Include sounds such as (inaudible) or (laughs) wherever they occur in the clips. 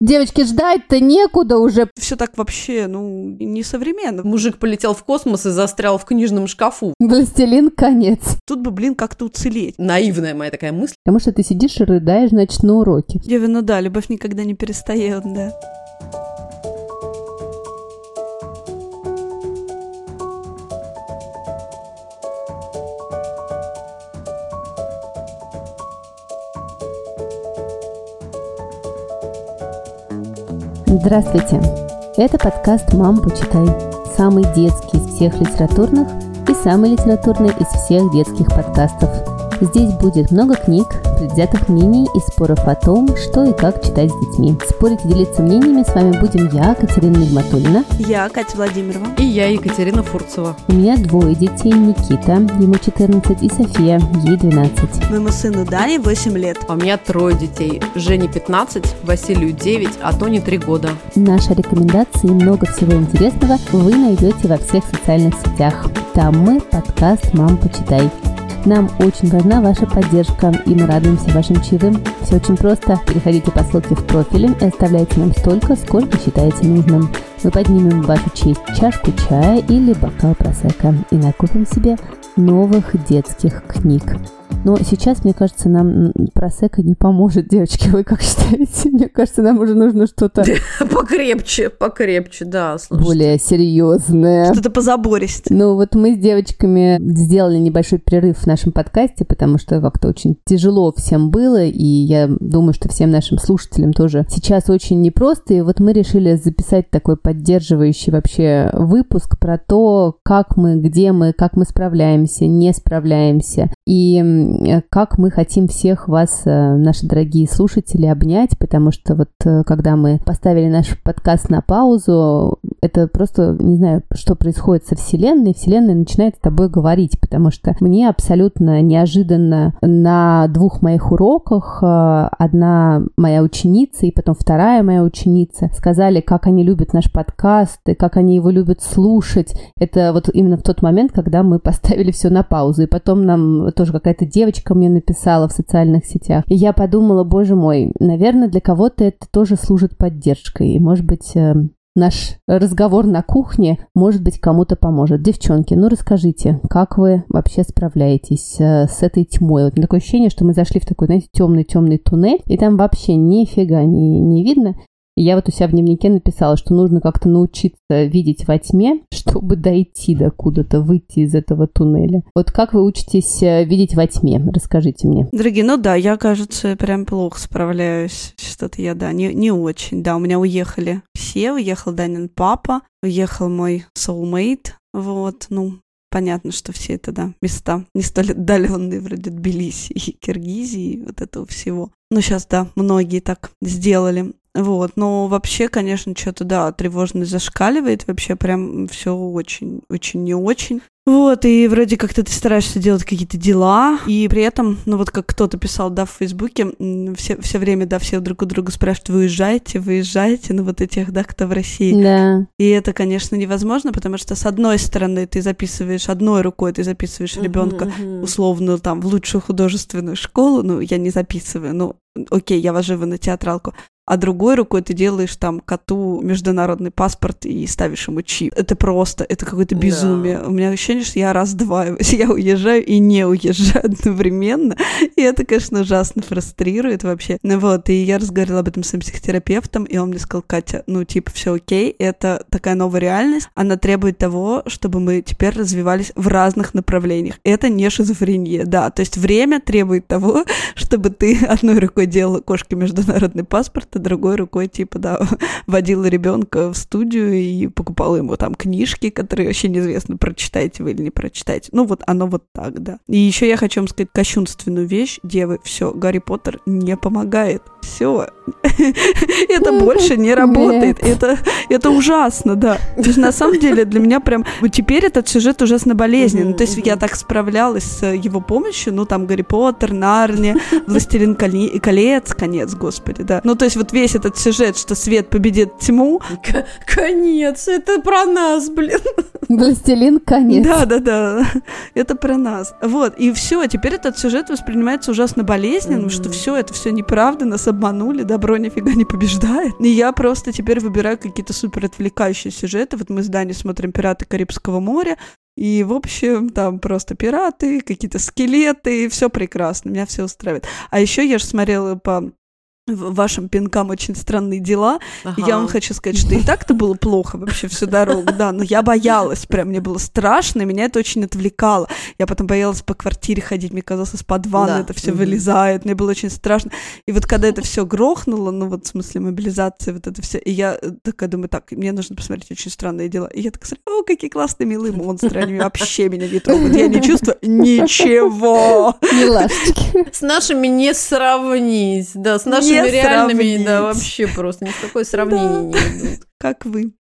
Девочки, ждать-то некуда уже. Все так вообще, ну, несовременно. Мужик полетел в космос и застрял в книжном шкафу. Властелин конец. Тут бы, блин, как-то уцелеть. Наивная моя такая мысль. Потому что ты сидишь и рыдаешь, значит, на уроке. Деви, ну да, любовь никогда не перестает, да. Здравствуйте! Это подкаст «Мам, почитай». Самый детский из всех литературных и самый литературный из всех детских подкастов – Здесь будет много книг, предвзятых мнений и споров о том, что и как читать с детьми. Спорить и делиться мнениями с вами будем я, Катерина Нигматуллина. Я, Катя Владимирова. И я, Екатерина Фурцева. У меня двое детей, Никита, ему 14, и София, ей 12. Моему сыну Дане 8 лет. А у меня трое детей. Жене 15, Василию 9, а Тоне 3 года. Наши рекомендации и много всего интересного вы найдете во всех социальных сетях. Там мы подкаст «Мам, почитай». Нам очень важна ваша поддержка, и мы радуемся вашим чаевым. Все очень просто. Переходите по ссылке в профиле и оставляйте нам столько, сколько считаете нужным. Мы поднимем в вашу честь чашку чая или бокал просека и накупим себе новых детских книг. Но сейчас, мне кажется, нам просека не поможет, девочки. Вы как считаете? (laughs) Мне кажется, нам уже нужно что-то... (laughs) Покрепче, покрепче, да. Слушайте. Более серьезное. Что-то позабористее. Ну вот мы с девочками сделали небольшой перерыв в нашем подкасте, потому что как-то очень тяжело всем было, и я думаю, что всем нашим слушателям тоже сейчас очень непросто. И вот мы решили записать такой поддерживающий вообще выпуск про то, как мы, где мы, как мы справляемся, не справляемся. И как мы хотим всех вас, э, наши дорогие слушатели, обнять, потому что вот э, когда мы поставили наш подкаст на паузу, это просто, не знаю, что происходит со Вселенной, Вселенная начинает с тобой говорить, потому что мне абсолютно неожиданно на двух моих уроках одна моя ученица и потом вторая моя ученица сказали, как они любят наш подкаст и как они его любят слушать. Это вот именно в тот момент, когда мы поставили все на паузу. И потом нам тоже какая-то девочка мне написала в социальных сетях. И я подумала, боже мой, наверное, для кого-то это тоже служит поддержкой. И, может быть, э, наш разговор на кухне, может быть, кому-то поможет. Девчонки, ну расскажите, как вы вообще справляетесь э, с этой тьмой? Вот такое ощущение, что мы зашли в такой, знаете, темный-темный туннель, и там вообще нифига не, не видно. Я вот у себя в дневнике написала, что нужно как-то научиться видеть во тьме, (laughs) чтобы дойти до куда-то, выйти из этого туннеля. Вот как вы учитесь э, видеть во тьме? Расскажите мне. Дорогие, ну да, я, кажется, прям плохо справляюсь. Что-то я, да, не, не очень. Да, у меня уехали все. Уехал Данин папа, уехал мой soulmate. Вот, ну, Понятно, что все это, да, места не столь отдаленные, вроде Тбилиси и Киргизии, вот этого всего. Но сейчас, да, многие так сделали. Вот, но вообще, конечно, что-то, да, тревожность зашкаливает, вообще прям все очень, очень не очень. Вот, и вроде как-то ты стараешься делать какие-то дела, и при этом, ну вот как кто-то писал, да, в Фейсбуке, все, все время, да, все друг у друга спрашивают, выезжайте, выезжайте, ну вот этих, да, кто в России. Да. И это, конечно, невозможно, потому что, с одной стороны, ты записываешь, одной рукой ты записываешь ребенка uh-huh. условно там в лучшую художественную школу, ну, я не записываю, ну, окей, я вожу на театралку, а другой рукой ты делаешь там коту международный паспорт и ставишь ему чип. Это просто, это какое-то безумие. Да. У меня ощущение, что я раздваиваюсь. (laughs) Я уезжаю и не уезжаю (laughs) одновременно. И это, конечно, ужасно фрустрирует вообще. Ну вот, и я разговаривала об этом с психотерапевтом, и он мне сказал, Катя, ну типа все окей, это такая новая реальность, она требует того, чтобы мы теперь развивались в разных направлениях. Это не шизофрения, да, то есть время требует того, (laughs) чтобы ты одной рукой делала кошке международный паспорт, а другой рукой, типа, да, (laughs) водила ребенка в студию и покупала ему там книжки, которые вообще неизвестно, прочитаете вы или не прочитаете. Ну, вот оно вот так, да. И еще я хочу вам сказать кощунственную вещь. Девы, все, Гарри Поттер не помогает. Все. (laughs) Это (laughs) больше не работает. Это, это ужасно, да. На самом деле, для меня прям... Теперь этот сюжет ужасно болезненный. То есть, я так справлялась с его помощью. Ну, там, Гарри Поттер, Нарния, Властелин колец, Малец, конец, господи, да. Ну, то есть вот весь этот сюжет, что свет победит тьму. К- конец, это про нас, блин. Властелин конец. Да, да, да. Это про нас. Вот. И все, теперь этот сюжет воспринимается ужасно болезненным, mm-hmm. что все это все неправда, нас обманули, добро нифига не побеждает. И я просто теперь выбираю какие-то супер отвлекающие сюжеты. Вот мы с Дани смотрим «Пираты Карибского моря», и, в общем, там просто пираты, какие-то скелеты, все прекрасно, меня все устраивает. А еще я же смотрела по вашим пинкам очень странные дела. Ага. я вам хочу сказать, что и так-то было плохо вообще всю дорогу, да, но я боялась, прям мне было страшно, и меня это очень отвлекало. Я потом боялась по квартире ходить, мне казалось, из-под ванны да. это все угу. вылезает, мне было очень страшно. И вот когда это все грохнуло, ну вот в смысле мобилизации, вот это все, и я такая думаю, так, мне нужно посмотреть очень странные дела. И я такая, о, какие классные, милые монстры, они вообще меня не трогают, я не чувствую ничего. Милашечки. С нашими не сравнить, да, с нашими реальными, да, вообще просто ни в какое сравнение не идут. Как вы?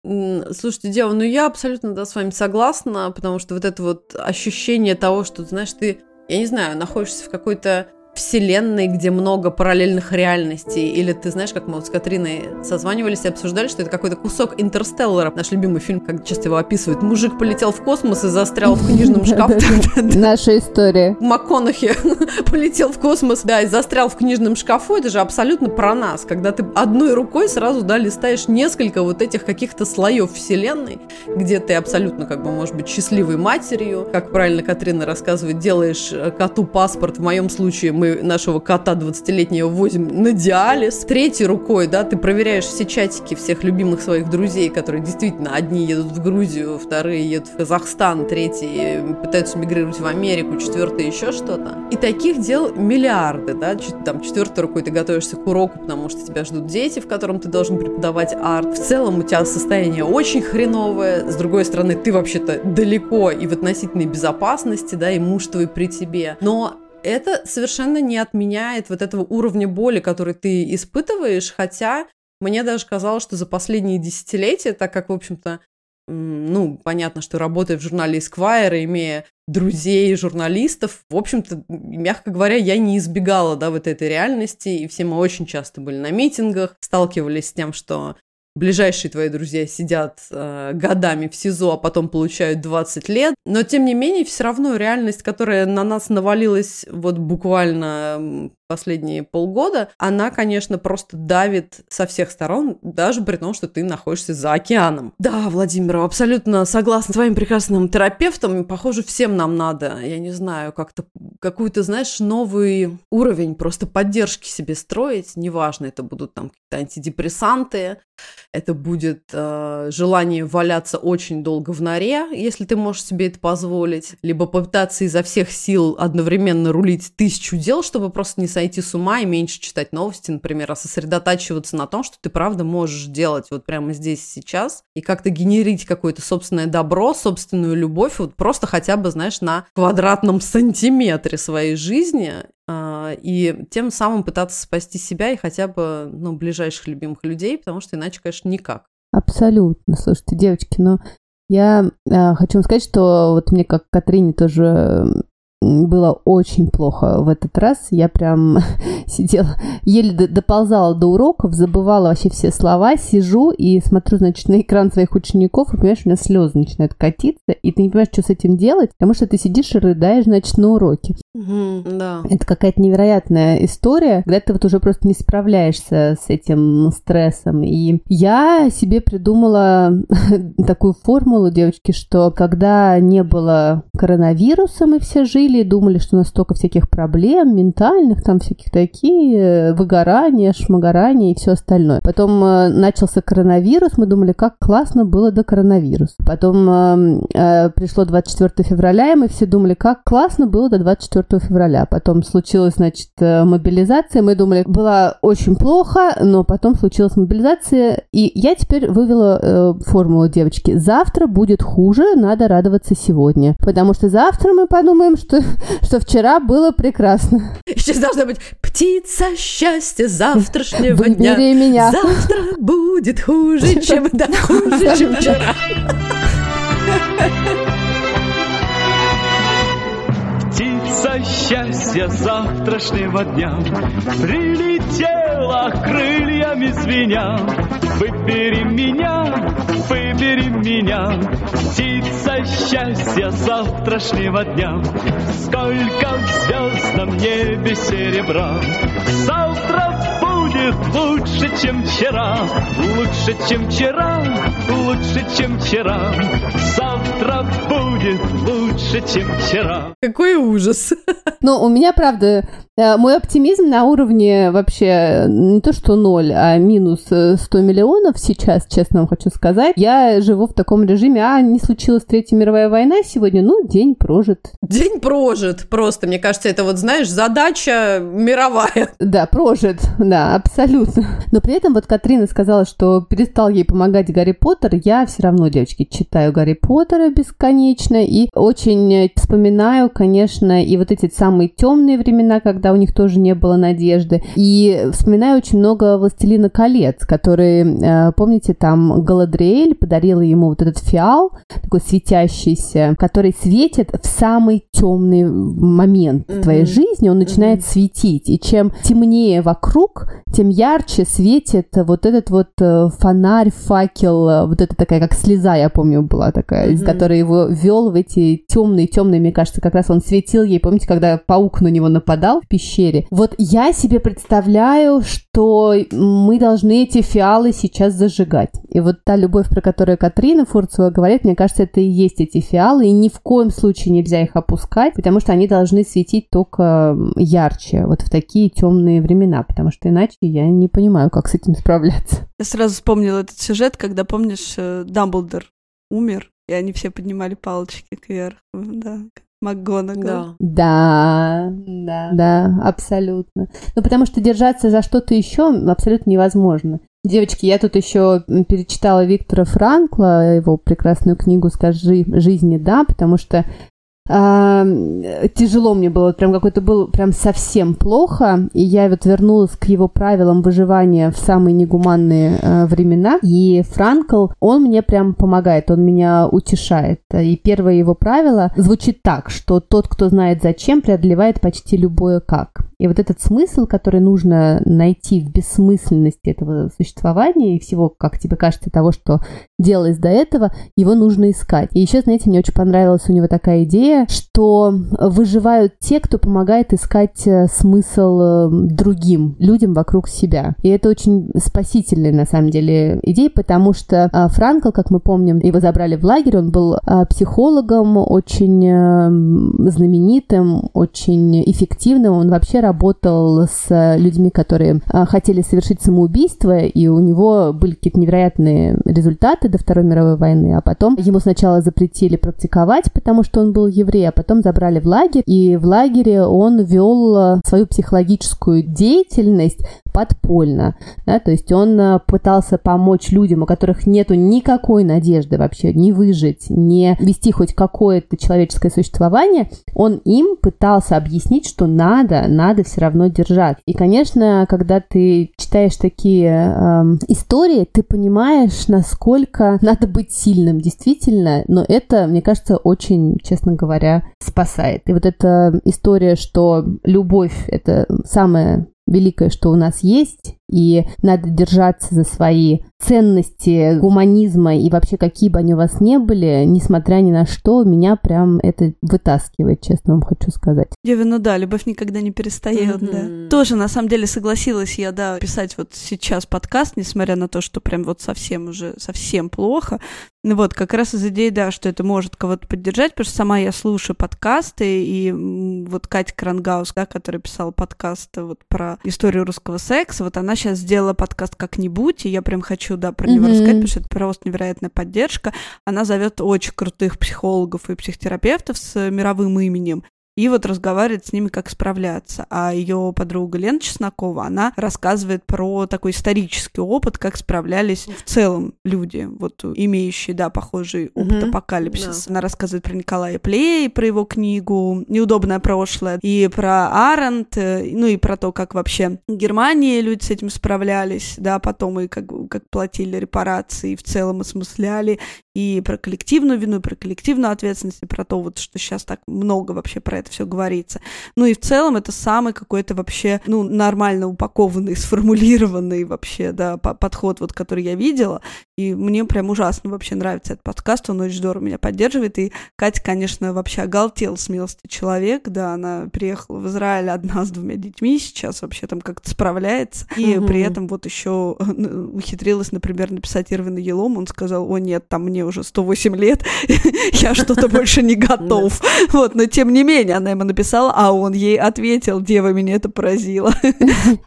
Слушайте, Дева, ну я абсолютно да, с вами согласна, потому что вот это вот ощущение того, что, знаешь, ты, я не знаю, находишься в какой-то вселенной, где много параллельных реальностей, или ты знаешь, как мы вот с Катриной созванивались и обсуждали, что это какой-то кусок Интерстеллара, наш любимый фильм, как часто его описывают. Мужик полетел в космос и застрял в книжном (laughs) шкафу. (laughs) Наша история. МакКонахи (laughs) полетел в космос, да, и застрял в книжном шкафу. Это же абсолютно про нас, когда ты одной рукой сразу, да, листаешь несколько вот этих каких-то слоев вселенной, где ты абсолютно, как бы, может быть, счастливой матерью, как правильно Катрина рассказывает, делаешь э, коту паспорт. В моем случае мы мы нашего кота 20-летнего возим на диализ. Третьей рукой, да, ты проверяешь все чатики всех любимых своих друзей, которые действительно одни едут в Грузию, вторые едут в Казахстан, третьи пытаются мигрировать в Америку, четвертые еще что-то. И таких дел миллиарды, да, там четвертой рукой ты готовишься к уроку, потому что тебя ждут дети, в котором ты должен преподавать арт. В целом у тебя состояние очень хреновое, с другой стороны, ты вообще-то далеко и в относительной безопасности, да, и муж твой при тебе. Но это совершенно не отменяет вот этого уровня боли, который ты испытываешь, хотя мне даже казалось, что за последние десятилетия, так как, в общем-то, ну, понятно, что работая в журнале Esquire, имея друзей, журналистов, в общем-то, мягко говоря, я не избегала, да, вот этой реальности, и все мы очень часто были на митингах, сталкивались с тем, что ближайшие твои друзья сидят э, годами в СИЗО, а потом получают 20 лет. Но, тем не менее, все равно реальность, которая на нас навалилась вот буквально последние полгода, она, конечно, просто давит со всех сторон, даже при том, что ты находишься за океаном. Да, Владимир, абсолютно согласна с твоим прекрасным терапевтом. Похоже, всем нам надо, я не знаю, как-то какую-то, знаешь, новый уровень просто поддержки себе строить. Неважно, это будут там какие-то антидепрессанты, это будет э, желание валяться очень долго в норе, если ты можешь себе это позволить, либо попытаться изо всех сил одновременно рулить тысячу дел, чтобы просто не сойти с ума и меньше читать новости, например, а сосредотачиваться на том, что ты правда можешь делать вот прямо здесь сейчас, и как-то генерить какое-то собственное добро, собственную любовь, вот просто хотя бы, знаешь, на квадратном сантиметре своей жизни, и тем самым пытаться спасти себя и хотя бы, ну, ближайших любимых людей, потому что иначе, конечно, никак. Абсолютно. Слушайте, девочки, но я э, хочу вам сказать, что вот мне как Катрине тоже было очень плохо в этот раз. Я прям (laughs) сидела, еле доползала до уроков, забывала вообще все слова, сижу и смотрю, значит, на экран своих учеников, и, понимаешь, у меня слезы начинают катиться, и ты не понимаешь, что с этим делать, потому что ты сидишь и рыдаешь, значит, на уроке. Да. Это какая-то невероятная история, когда ты вот уже просто не справляешься с этим стрессом. И я себе придумала (laughs) такую формулу, девочки, что когда не было коронавируса, мы все жили, жили думали, что у нас столько всяких проблем ментальных, там всяких такие, выгорания, шмагорания и все остальное. Потом э, начался коронавирус, мы думали, как классно было до коронавируса. Потом э, э, пришло 24 февраля, и мы все думали, как классно было до 24 февраля. Потом случилась, значит, э, мобилизация, мы думали, было очень плохо, но потом случилась мобилизация, и я теперь вывела э, формулу девочки. Завтра будет хуже, надо радоваться сегодня. Потому что завтра мы подумаем, что что вчера было прекрасно. Сейчас должна быть птица счастья завтрашнего Выбери дня. меня. Завтра будет хуже, (laughs) чем да, хуже, чем вчера. (laughs) Птица счастья завтрашнего дня Прилетела крыльями звеня Выбери меня, выбери меня Птица счастья завтрашнего дня. Сколько в звездном небе серебра. Завтра будет лучше, чем вчера Лучше, чем вчера, лучше, чем вчера Завтра будет лучше, чем вчера Какой ужас. Но у меня, правда, мой оптимизм на уровне вообще не то что ноль, а минус э, 100 миллионов сейчас, честно вам хочу сказать. Я живу в таком режиме, а не случилась Третья мировая война сегодня, ну, день прожит. День прожит просто. Мне кажется, это вот, знаешь, задача мировая. (laughs) Да, прожит, да, абсолютно. Но при этом вот Катрина сказала, что перестал ей помогать Гарри Поттер. Я все равно, девочки, читаю Гарри Поттера бесконечно и очень вспоминаю, конечно, и вот эти самые темные времена, когда у них тоже не было надежды. И вспоминаю очень много «Властелина колец», который, э, помните, там Галадриэль подарила ему вот этот фиал, такой светящийся, который светит в самый темный момент в твоей жизни, он начинает светить. И чем темнее вокруг, тем ярче светит вот этот вот э, фонарь, факел, вот это такая, как слеза, я помню, была такая, Мгм. которой его вел в эти темные, темные, мне кажется, как раз он светил ей, помните, когда паук на него нападал в пещере. Вот я себе представляю, что мы должны эти фиалы сейчас зажигать. И вот та любовь, про которую Катрина Фурцева говорит, мне кажется, это и есть эти фиалы, и ни в коем случае нельзя их опускать, потому что они должны светить только ярче, вот в такие темные времена, потому что иначе я не понимаю, как с этим справляться. Я сразу вспомнила этот сюжет, когда, помнишь, э, Дамблдор умер, и они все поднимали палочки кверху, да, МакГонагал. Да, да, да, абсолютно. Ну, потому что держаться за что-то еще абсолютно невозможно. Девочки, я тут еще перечитала Виктора Франкла, его прекрасную книгу «Скажи жизни да», потому что тяжело мне было, прям какой-то был прям совсем плохо, и я вот вернулась к его правилам выживания в самые негуманные э, времена, и Франкл, он мне прям помогает, он меня утешает, и первое его правило звучит так, что тот, кто знает зачем, преодолевает почти любое как. И вот этот смысл, который нужно найти в бессмысленности этого существования и всего, как тебе кажется, того, что делалось до этого, его нужно искать. И еще, знаете, мне очень понравилась у него такая идея, что выживают те, кто помогает искать э, смысл э, другим людям вокруг себя. И это очень спасительная, на самом деле, идея, потому что а, Франкл, как мы помним, его забрали в лагерь, он был психологом, очень э, знаменитым, очень эффективным, он вообще работал с людьми, которые а, хотели совершить самоубийство, и у него были какие-то невероятные результаты до Второй мировой войны, а потом ему сначала запретили практиковать, потому что он был еврей, а потом забрали в лагерь, и в лагере он вел а, свою психологическую деятельность подпольно, да, то есть он а, пытался помочь людям, у которых нету никакой надежды вообще не выжить, не вести хоть какое-то человеческое существование, он им пытался объяснить, что надо, надо все равно держать. И, конечно, когда ты читаешь такие эм, истории, ты понимаешь, насколько надо быть сильным, действительно, но это, мне кажется, очень, честно говоря, спасает. И вот эта история, что любовь — это самое великое, что у нас есть, и надо держаться за свои ценности гуманизма и вообще какие бы они у вас не были, несмотря ни на что, меня прям это вытаскивает, честно вам хочу сказать. Деви, ну да, любовь никогда не перестает, Мгм. да. Тоже, на самом деле, согласилась я, да, писать вот сейчас подкаст, несмотря на то, что прям вот совсем уже, совсем плохо. Ну вот, как раз из идеи, да, что это может кого-то поддержать, потому что сама я слушаю подкасты, и вот Катя Крангаус, да, которая писала подкаст вот про историю русского секса, вот она сейчас сделала подкаст «Как-нибудь», и я прям хочу, да, про него Мгм. рассказать, потому что это просто невероятная поддержка. Она зовет очень крутых психологов и психотерапевтов с мировым именем, и вот разговаривает с ними, как справляться. А ее подруга Лена Чеснокова, она рассказывает про такой исторический опыт, как справлялись в целом люди, вот имеющие, да, похожий опыт Мгм. апокалипсиса. Она рассказывает про Николая Плея, про его книгу «Неудобное прошлое», и про Аренд, э, ну и про то, как вообще в Германии люди с этим справлялись, да, потом и как, как платили репарации, и в целом осмысляли, и про коллективную вину, и про коллективную ответственность, и про то, вот, что сейчас так много вообще про это это все говорится. Ну и в целом это самый какой-то вообще, ну, нормально упакованный, (laughs) сформулированный вообще, да, подход, вот, который я видела. И мне прям ужасно вообще нравится этот подкаст, он очень здорово меня поддерживает. И Катя, конечно, вообще оголтела смелости человек, да, она приехала в Израиль одна с двумя детьми, сейчас вообще там как-то справляется. И угу. при этом вот еще ухитрилась, например, написать Ирвина Елом, он сказал, о нет, там мне уже 108 лет, (laughs) я что-то больше не готов. Вот, но тем не менее, она ему написала, а он ей ответил, дева, меня это поразило. (laughs)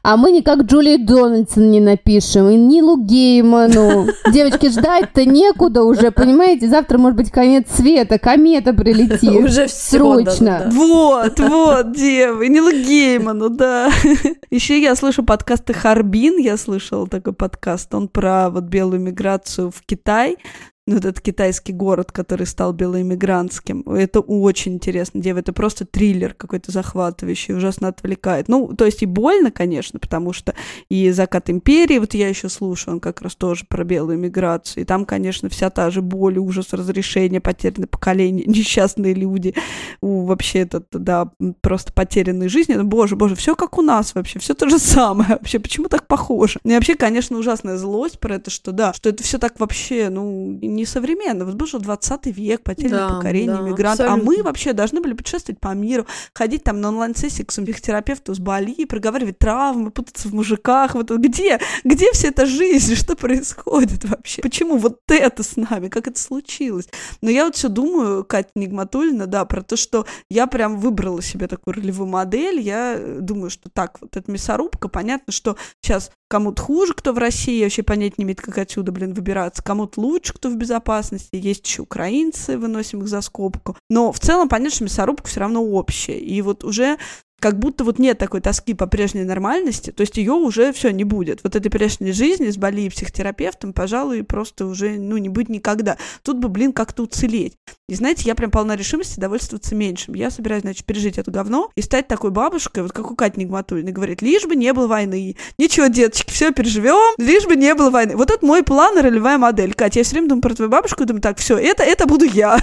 А мы никак Джулии Дональдсон не напишем, и Нилу Гейману. Девочки, ждать-то некуда уже, понимаете? Завтра, может быть, конец света, комета прилетит. Уже все. Срочно. Вот, вот, дева, и Нилу Гейману, да. (laughs) Еще я слышу подкасты Харбин, я слышала такой подкаст, он про вот белую миграцию в Китай ну, этот китайский город, который стал белоиммигрантским. Это очень интересно, дева. Это просто триллер какой-то захватывающий, ужасно отвлекает. Ну, то есть и больно, конечно, потому что и «Закат империи», вот я еще слушаю, он как раз тоже про белую миграцию. И там, конечно, вся та же боль, ужас, разрешение, потерянное поколение, (laughs) несчастные люди. У, вообще этот, да, просто потерянные жизни. Ну, боже, боже, все как у нас вообще, все то же самое. (laughs) Вообще, почему так похоже? И вообще, конечно, ужасная злость про это, что да, что это все так вообще, ну, несовременно. Вот был же 20 век, потерянное да, поколение, да, мигрант. А мы вообще должны были путешествовать по миру, ходить там на онлайн-сессии к психотерапевту с Бали, проговаривать травмы, путаться в мужиках. Вот где? Где вся эта жизнь? (laughs) Что происходит вообще? Почему вот это с нами? Как это случилось? Но я вот все думаю, Катя Нигматульна, да, про то, что я прям выбрала себе такую ролевую модель. Я думаю, что так, вот эта мясорубка, понятно, что сейчас кому-то хуже, кто в России, вообще понять не имеет, как отсюда, блин, выбираться, кому-то лучше, кто в безопасности, есть еще украинцы, выносим их за скобку. Но в целом, понятно, что мясорубка все равно общая. И вот уже как будто вот нет такой тоски по прежней нормальности, то есть ее уже все не будет. Вот этой прежней жизни с Бали и психотерапевтом, пожалуй, просто уже, ну, не будет никогда. Тут бы, блин, как-то уцелеть. И знаете, я прям полна решимости довольствоваться меньшим. Я собираюсь, значит, пережить это говно и стать такой бабушкой, вот как у Кати Нигматульной, говорит, лишь бы не было войны. Ничего, деточки, все переживем, лишь бы не было войны. Вот это мой план и ролевая модель. Катя, я все время думаю про твою бабушку, думаю, так, все, это, это буду я.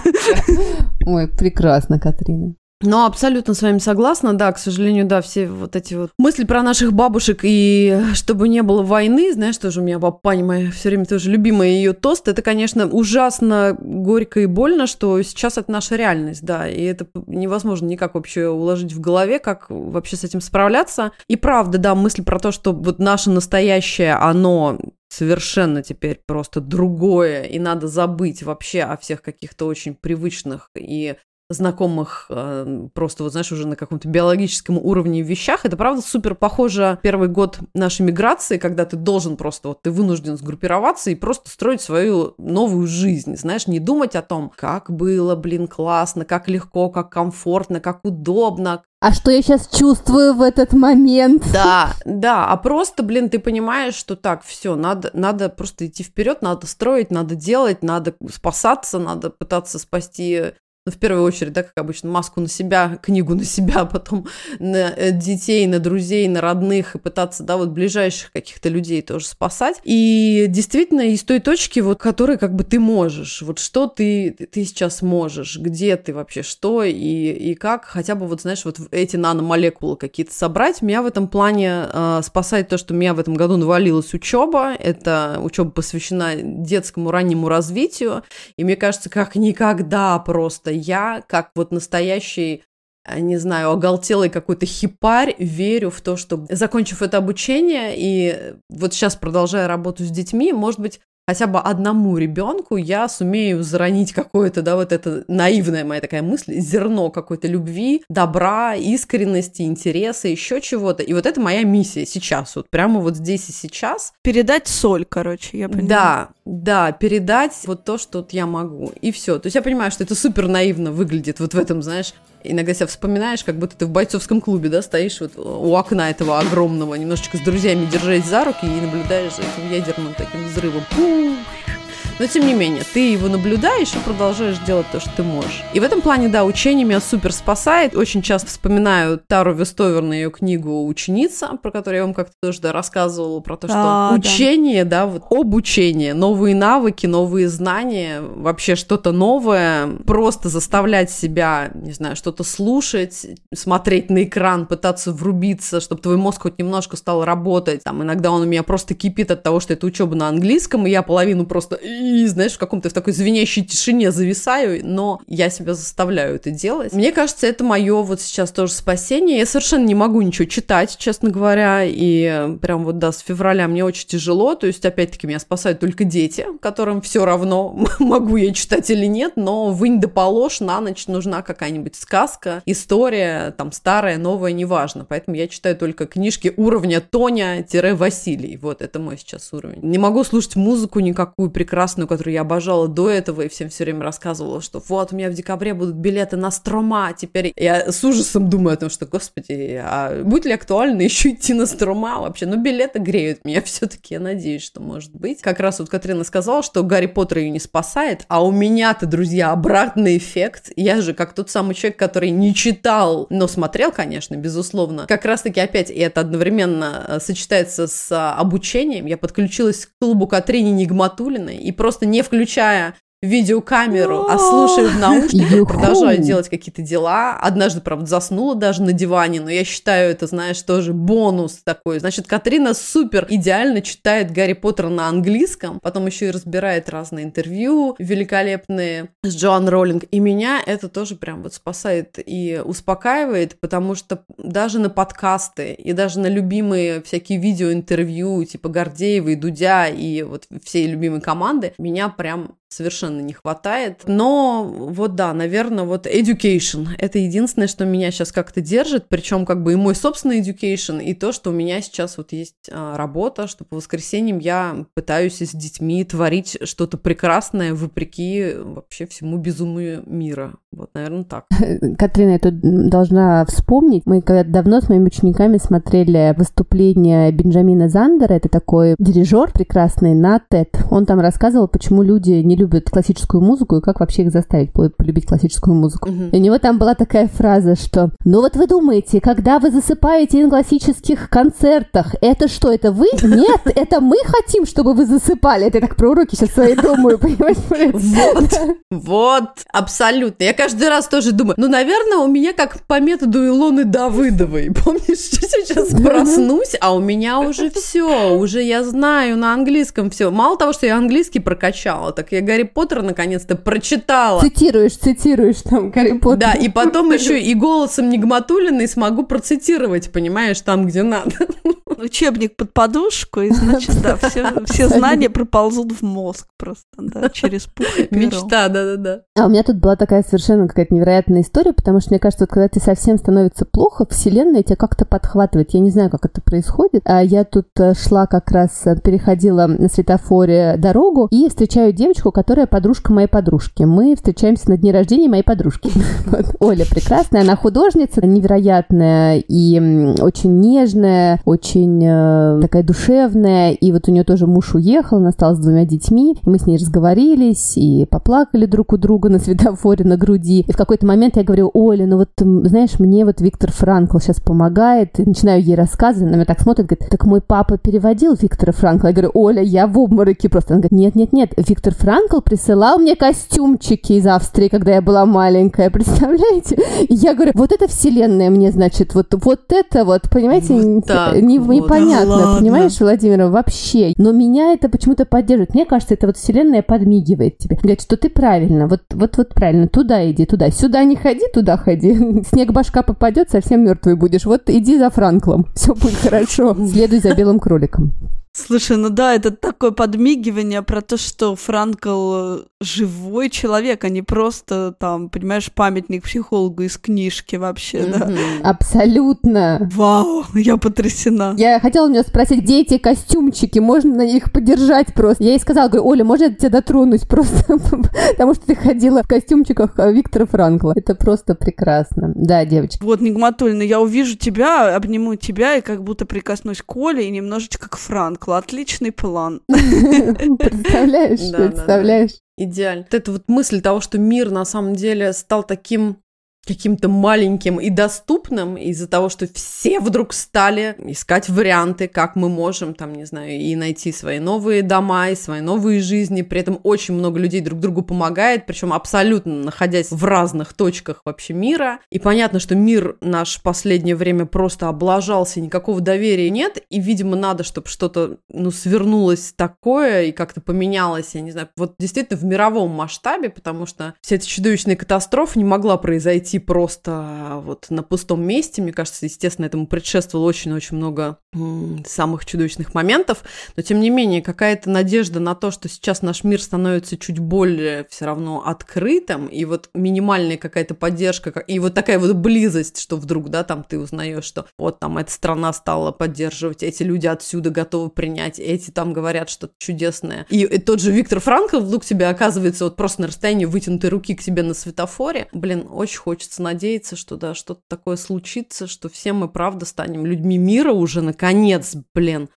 (laughs) Ой, прекрасно, Катрина. Ну, абсолютно с вами согласна, да, к сожалению, да, все вот эти вот мысли про наших бабушек и чтобы не было войны, знаешь, тоже у меня папа моя все время тоже любимая ее тост, это, конечно, ужасно горько и больно, что сейчас это наша реальность, да, и это невозможно никак вообще уложить в голове, как вообще с этим справляться. И правда, да, мысль про то, что вот наше настоящее, оно совершенно теперь просто другое, и надо забыть вообще о всех каких-то очень привычных и знакомых э, просто, вот знаешь, уже на каком-то биологическом уровне вещах. Это, правда, супер похоже первый год нашей миграции, когда ты должен просто, вот ты вынужден сгруппироваться и просто строить свою новую жизнь, знаешь, не думать о том, как было, блин, классно, как легко, как комфортно, как удобно, а что я сейчас чувствую в этот момент? (laughs) Да, да, а просто, блин, ты понимаешь, что так, все, надо, надо просто идти вперед, надо строить, надо делать, надо спасаться, надо пытаться спасти ну, в первую очередь, да, как обычно, маску на себя, (laughs) книгу на себя, а потом на э, детей, на друзей, на родных, и пытаться, да, вот ближайших каких-то людей тоже спасать. И действительно, из той точки, вот, которой как бы ты можешь, вот что ты, ты сейчас можешь, где ты вообще, что и, и как, хотя бы вот, знаешь, вот эти наномолекулы какие-то собрать. Меня в этом плане э, спасает то, что меня в этом году навалилась учеба. Это учеба посвящена детскому раннему развитию. И мне кажется, как никогда просто я, как вот настоящий э, не знаю, оголтелый какой-то хипарь, верю в то, что, закончив это обучение и вот сейчас продолжая работу с детьми, может быть, хотя бы одному ребенку я сумею заронить какое-то, да, вот это наивная моя такая мысль, зерно какой-то любви, добра, искренности, интереса, еще чего-то. И вот это моя миссия сейчас, вот прямо вот здесь и сейчас. Передать соль, короче, я понимаю. Да, да, передать вот то, что вот я могу. И все. То есть я понимаю, что это супер наивно выглядит вот в этом, знаешь, иногда себя вспоминаешь, как будто ты в бойцовском клубе, да, стоишь вот у окна этого огромного, немножечко с друзьями держась за руки и наблюдаешь за этим ядерным таким взрывом. Пух! Но тем не менее, ты его наблюдаешь и продолжаешь делать то, что ты можешь. И в этом плане, да, учение меня супер спасает. Очень часто вспоминаю Тару Вестоверн и ее книгу «Ученица», про которую я вам как-то тоже да, рассказывала, про то, что а, учение, да. да, вот обучение, новые навыки, новые знания, вообще что-то новое, просто заставлять себя, не знаю, что-то слушать, смотреть на экран, пытаться врубиться, чтобы твой мозг хоть немножко стал работать. Там иногда он у меня просто кипит от того, что это учеба на английском, и я половину просто, знаешь, в каком-то в такой звенящей тишине зависаю, но я себя заставляю это делать. Мне кажется, это мое вот сейчас тоже спасение. Я совершенно не могу ничего читать, честно говоря, и прям вот, да, с февраля мне очень тяжело, то есть, опять-таки, меня спасают только дети, которым все равно, (laughs) могу я читать или нет, но вынь да положь, на ночь нужна какая-нибудь сказка, история, там, старая, новая, неважно. Поэтому я читаю только книжки уровня Тоня-Василий. Вот, это мой сейчас уровень. Не могу слушать музыку никакую прекрасную, которую я обожала до этого и всем все время рассказывала, что вот, у меня в декабре будут билеты на Строма, теперь я с ужасом думаю о том, что, господи, а будет ли актуально еще идти на Строма вообще? Ну, билеты греют меня все-таки, я надеюсь, что может быть. Как раз вот Катрина сказала, что Гарри Поттер ее не спасает, а у меня-то, друзья, обратный эффект. Я же как тот самый человек, который не читал, но смотрел, конечно, безусловно. Как раз-таки опять и это одновременно э, сочетается с а, обучением. Я подключилась к клубу Катрине Нигматулиной и просто не включая видеокамеру, а слушаю в наушниках, продолжаю делать какие-то дела. Однажды, правда, заснула даже на диване, но я считаю это, знаешь, тоже бонус такой. Значит, Катрина супер идеально читает Гарри Поттера на английском, потом еще и разбирает разные интервью великолепные с Джоан Роллинг. И меня это тоже прям вот спасает и успокаивает, потому что даже на подкасты и даже на любимые всякие видеоинтервью типа Гордеева и Дудя и вот все любимые команды меня прям совершенно не хватает. Но вот да, наверное, вот education — это единственное, что меня сейчас как-то держит, причем как бы и мой собственный education, и то, что у меня сейчас вот есть а, работа, что по воскресеньям я пытаюсь с детьми творить что-то прекрасное вопреки вообще всему безумию мира. Вот, наверное, так. (laughs) Катрина, я тут должна вспомнить. Мы когда давно с моими учениками смотрели выступление Бенджамина Зандера. Это такой дирижер прекрасный на TED. Он там рассказывал, почему люди не любят классическую музыку и как вообще их заставить полюбить классическую музыку. Uh-huh. И у него там была такая фраза, что «Ну вот вы думаете, когда вы засыпаете на классических концертах, это что, это вы? (laughs) Нет, это мы хотим, чтобы вы засыпали». Это я так про уроки сейчас свои думаю, (laughs) понимаешь? Вот, вот, абсолютно. Я каждый раз тоже думаю, ну, наверное, у меня как по методу Илоны Давыдовой. Помнишь, что (laughs) сейчас проснусь, а у меня уже все, уже я знаю на английском все. Мало того, что я английский прокачала, так я Гарри Поттера наконец-то прочитала. Цитируешь, цитируешь там Гарри Поттер. Да, и потом (laughs) еще и голосом Нигматулиной смогу процитировать, понимаешь, там, где надо. (laughs) Учебник под подушку, и значит, да, все, все знания проползут в мозг просто, да, через пух и перо. Мечта, да-да-да. А у меня тут была такая совершенно какая-то невероятная история, потому что мне кажется, вот когда ты совсем становится плохо, вселенная тебя как-то подхватывает. Я не знаю, как это происходит. А я тут э, шла как раз, э, переходила на светофоре дорогу и встречаю девочку, которая подружка моей подружки. Мы встречаемся на дне рождения моей подружки. (laughs) Оля прекрасная, она художница, невероятная и очень нежная, очень э, такая душевная. И вот у нее тоже муж уехал, она осталась с двумя детьми. Мы с ней разговорились и поплакали друг у друга на светофоре на груди. И в какой-то момент я говорю, Оля, ну вот, знаешь, мне вот Виктор Франкл сейчас помогает. И начинаю ей рассказывать, она меня так смотрит, говорит, так мой папа переводил Виктора Франкла. Я говорю, Оля, я в обмороке просто. Она говорит, нет, нет, нет, Виктор Франкл присылал мне костюмчики из Австрии, когда я была маленькая, (laughs) представляете? И я говорю, вот это вселенная мне, значит, вот, вот это вот, понимаете, вот так, не, вот, непонятно, да понимаешь, Владимир, вообще. Но меня это почему-то поддерживает. Мне кажется, это вот вселенная подмигивает тебе. Говорит, что ты правильно, вот, вот, вот правильно, туда иди, туда. Сюда не ходи, туда ходи. (laughs) Снег башка попадет, совсем мертвый будешь. Вот иди за Франклом, все будет хорошо. (laughs) Следуй за белым кроликом. Слушай, ну да, это такое подмигивание про то, что Франкл живой человек, а не просто там, понимаешь, памятник психологу из книжки вообще, да. Абсолютно. Вау, я потрясена. Я хотела у нее спросить, где эти костюмчики, можно их подержать просто. Я ей сказала, говорю, Оля, можно я тебя дотронусь (laughs) просто, потому что ты ходила в костюмчиках Виктора Франкла. Это просто прекрасно. Да, девочки. Вот, Нигматульна, я увижу тебя, обниму тебя и как будто прикоснусь к Оле и немножечко к Франклу. Отличный план. (laughs) (laughs) Представляешь, представляешь? Идеально. Вот эта вот мысль того, что мир на самом деле стал таким каким-то маленьким и доступным из-за того, что все вдруг стали искать варианты, как мы можем, там, не знаю, и найти свои новые дома, и свои новые жизни. При этом очень много людей друг другу помогает, причем абсолютно находясь в разных точках вообще мира. И понятно, что мир наш в последнее время просто облажался, никакого доверия нет, и, видимо, надо, чтобы что-то, ну, свернулось такое и как-то поменялось, я не знаю, вот действительно в мировом масштабе, потому что вся эта чудовищная катастрофа не могла произойти идти просто вот на пустом месте. Мне кажется, естественно, этому предшествовало очень-очень много самых чудовищных моментов. Но, тем не менее, какая-то надежда на то, что сейчас наш мир становится чуть более все равно открытым, и вот минимальная какая-то поддержка, и вот такая вот близость, что вдруг, да, там ты узнаешь, что вот там эта страна стала поддерживать, эти люди отсюда готовы принять, эти там говорят что-то чудесное. И, и тот же Виктор Франкл вдруг тебе оказывается вот просто на расстоянии вытянутой руки к тебе на светофоре. Блин, очень хочется хочется надеяться, что да, что-то такое случится, что все мы, правда, станем людьми мира уже наконец, блин,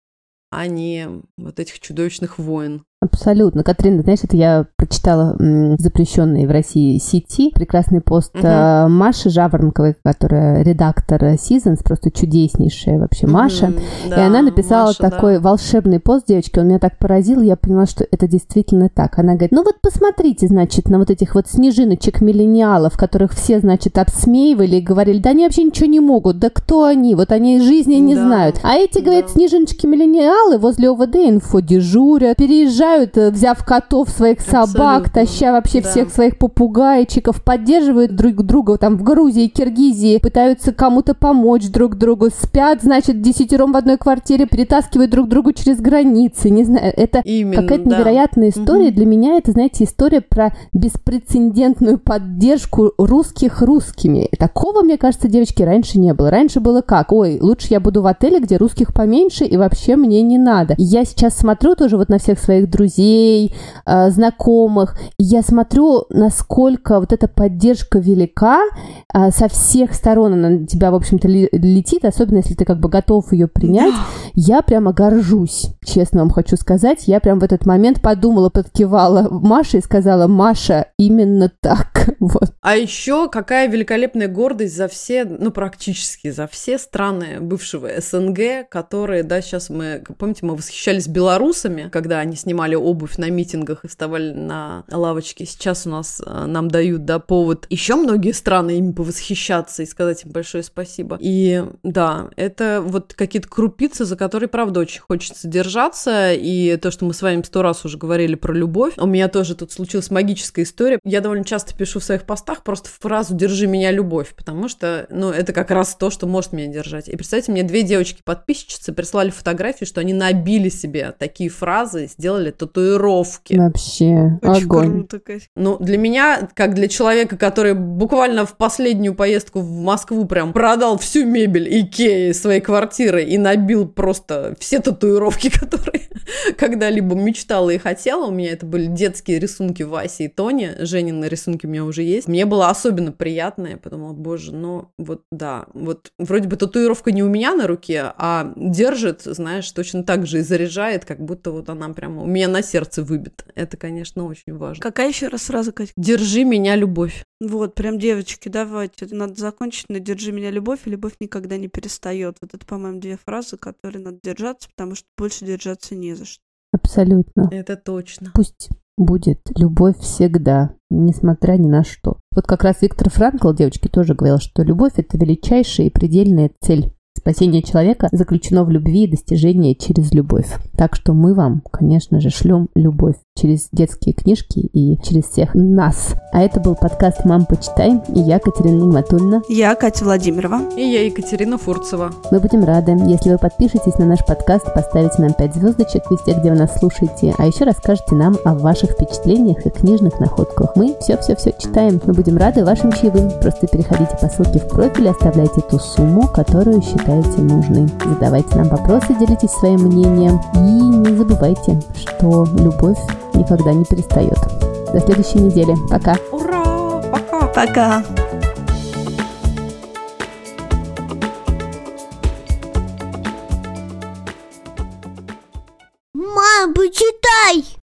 а не вот этих чудовищных войн. Абсолютно. Катрина, знаешь, это я прочитала запрещенный в России сети прекрасный пост угу. Маши Жаворонковой, которая редактор Seasons, просто чудеснейшая вообще Маша. Угу, да, и она написала Маша, такой да. волшебный пост, девочки, он меня так поразил, я поняла, что это действительно так. Она говорит, ну вот посмотрите, значит, на вот этих вот снежиночек-миллениалов, которых все, значит, обсмеивали и говорили, да они вообще ничего не могут, да кто они, вот они жизни не да. знают. А эти, говорят, да. снежиночки-миллениалы возле ОВД инфо дежурят, переезжают приезжают, э, взяв котов, своих собак, Абсолютно. таща вообще да. всех своих попугайчиков, поддерживают друг друга там в Грузии, Киргизии, пытаются кому-то помочь друг другу, спят, значит, десятером в одной квартире, перетаскивают друг другу через границы, не знаю, это какая-то да. невероятная история. Угу. Для меня это, знаете, история про беспрецедентную поддержку русских русскими. Такого, мне кажется, девочки, раньше не было. Раньше было как? Ой, лучше я буду в отеле, где русских поменьше, и вообще мне не надо. Я сейчас смотрю тоже вот на всех своих друзей, э, знакомых. И я смотрю, насколько вот эта поддержка велика э, со всех сторон. Она на тебя, в общем-то, летит, особенно если ты как бы готов ее принять. Я прямо горжусь, честно вам хочу сказать. Я прям в этот момент подумала, подкивала Маше и сказала, Маша, именно так. (laughs) Вот. А еще какая великолепная гордость за все, ну, практически за все страны бывшего СНГ, которые, да, сейчас мы, помните, мы восхищались белорусами, когда они снимали снимали обувь на митингах и вставали на лавочке. Сейчас у нас э, нам дают, да, повод еще многие страны ими повосхищаться и сказать им большое спасибо. И да, это вот какие-то крупицы, за которые, правда, очень хочется держаться. И то, что мы с вами сто раз уже говорили про любовь. У меня тоже тут случилась магическая история. Я довольно часто пишу в своих постах просто фразу «держи меня, любовь», потому что, ну, это как раз то, что может меня держать. И представьте, мне две девочки-подписчицы прислали фотографии, что они набили себе такие фразы, сделали татуировки. Вообще, Очень огонь. Круто, ну, для меня, как для человека, который буквально в последнюю поездку в Москву прям продал всю мебель Икеи своей квартиры и набил просто все татуировки, (laughs) которые когда-либо мечтала и хотела. У меня это были детские рисунки Васи и Тони. Женины рисунки у меня уже есть. Мне было особенно приятно. Я подумала, боже, ну вот да. Вот вроде бы татуировка не у меня на руке, а держит, знаешь, точно так же и заряжает, как будто вот она прямо у меня на сердце выбит. Это, конечно, очень важно. Какая еще раз фраза, Катя? Держи меня, любовь. Вот, прям, девочки, давайте. Надо закончить на «Держи меня, любовь», и любовь никогда не перестает. Вот это, по-моему, две фразы, которые надо держаться, потому что больше держаться не за что. Абсолютно. Это точно. Пусть будет любовь всегда, несмотря ни на что. Вот как раз Виктор Франкл, девочки, тоже говорил, что любовь – это величайшая и предельная цель Спасение человека заключено в любви и достижении через любовь. Так что мы вам, конечно же, шлем любовь через детские книжки и через всех нас. А это был подкаст «Мам, почитай» и я, Катерина Нигматульна. Я, Катя Владимирова. И я, Екатерина Фурцева. Мы будем рады, если вы подпишетесь на наш подкаст, поставите нам 5 звездочек везде, где вы нас слушаете, а еще расскажете нам о ваших впечатлениях и книжных находках. Мы все-все-все читаем. Мы будем рады вашим чаевым. Просто переходите по ссылке в профиль и оставляйте ту сумму, которую считаете нужной. Задавайте нам вопросы, делитесь своим мнением. И не забывайте, что любовь никогда не перестает. До следующей недели. Пока. Ура! Пока! Пока! Мам, почитай!